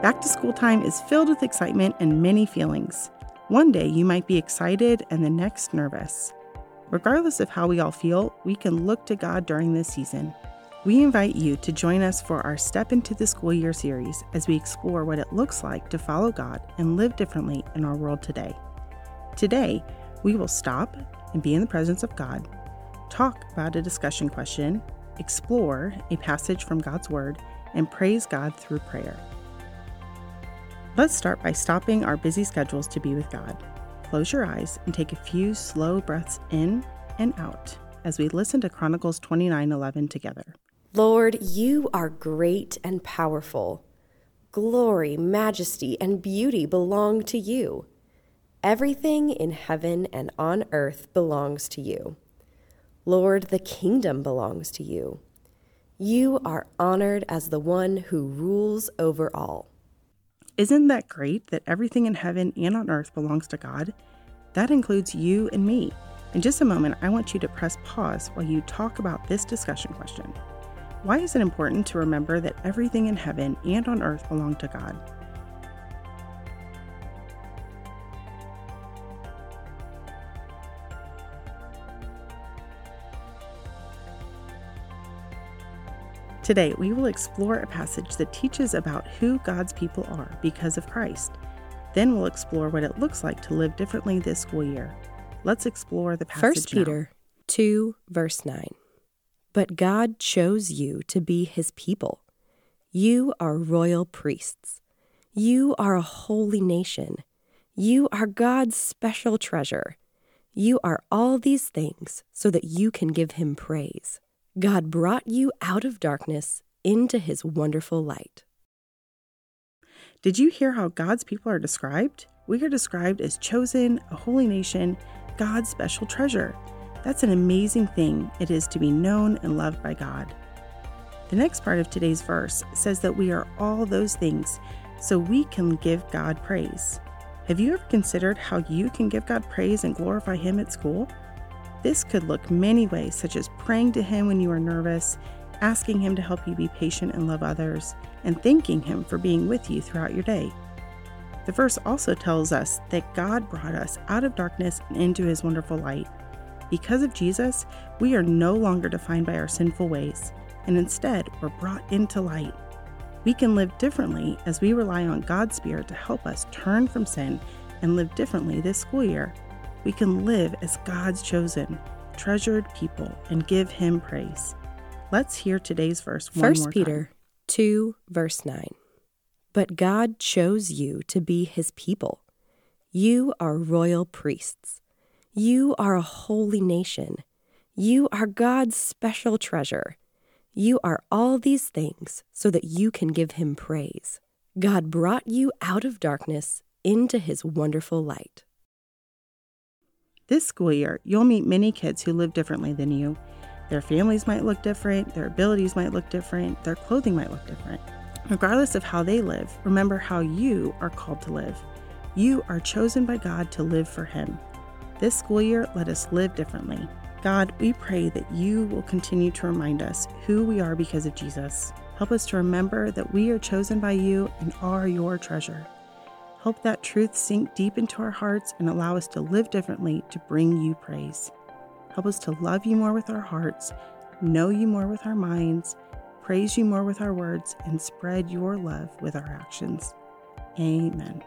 Back to school time is filled with excitement and many feelings. One day you might be excited and the next nervous. Regardless of how we all feel, we can look to God during this season. We invite you to join us for our Step into the School Year series as we explore what it looks like to follow God and live differently in our world today. Today, we will stop and be in the presence of God, talk about a discussion question, explore a passage from God's Word, and praise God through prayer. Let's start by stopping our busy schedules to be with God. Close your eyes and take a few slow breaths in and out as we listen to Chronicles 29:11 together. Lord, you are great and powerful. Glory, majesty, and beauty belong to you. Everything in heaven and on earth belongs to you. Lord, the kingdom belongs to you. You are honored as the one who rules over all. Isn't that great that everything in heaven and on earth belongs to God? That includes you and me. In just a moment, I want you to press pause while you talk about this discussion question. Why is it important to remember that everything in heaven and on earth belong to God? Today, we will explore a passage that teaches about who God's people are because of Christ. Then we'll explore what it looks like to live differently this school year. Let's explore the passage 1 Peter now. 2, verse 9. But God chose you to be his people. You are royal priests. You are a holy nation. You are God's special treasure. You are all these things so that you can give him praise. God brought you out of darkness into his wonderful light. Did you hear how God's people are described? We are described as chosen, a holy nation, God's special treasure. That's an amazing thing it is to be known and loved by God. The next part of today's verse says that we are all those things so we can give God praise. Have you ever considered how you can give God praise and glorify Him at school? This could look many ways, such as praying to Him when you are nervous, asking Him to help you be patient and love others, and thanking Him for being with you throughout your day. The verse also tells us that God brought us out of darkness and into His wonderful light. Because of Jesus, we are no longer defined by our sinful ways, and instead we're brought into light. We can live differently as we rely on God's Spirit to help us turn from sin and live differently this school year we can live as God's chosen, treasured people and give Him praise. Let's hear today's verse one 1 Peter time. 2, verse 9. But God chose you to be His people. You are royal priests. You are a holy nation. You are God's special treasure. You are all these things so that you can give Him praise. God brought you out of darkness into His wonderful light. This school year, you'll meet many kids who live differently than you. Their families might look different, their abilities might look different, their clothing might look different. Regardless of how they live, remember how you are called to live. You are chosen by God to live for Him. This school year, let us live differently. God, we pray that you will continue to remind us who we are because of Jesus. Help us to remember that we are chosen by you and are your treasure. Help that truth sink deep into our hearts and allow us to live differently to bring you praise. Help us to love you more with our hearts, know you more with our minds, praise you more with our words, and spread your love with our actions. Amen.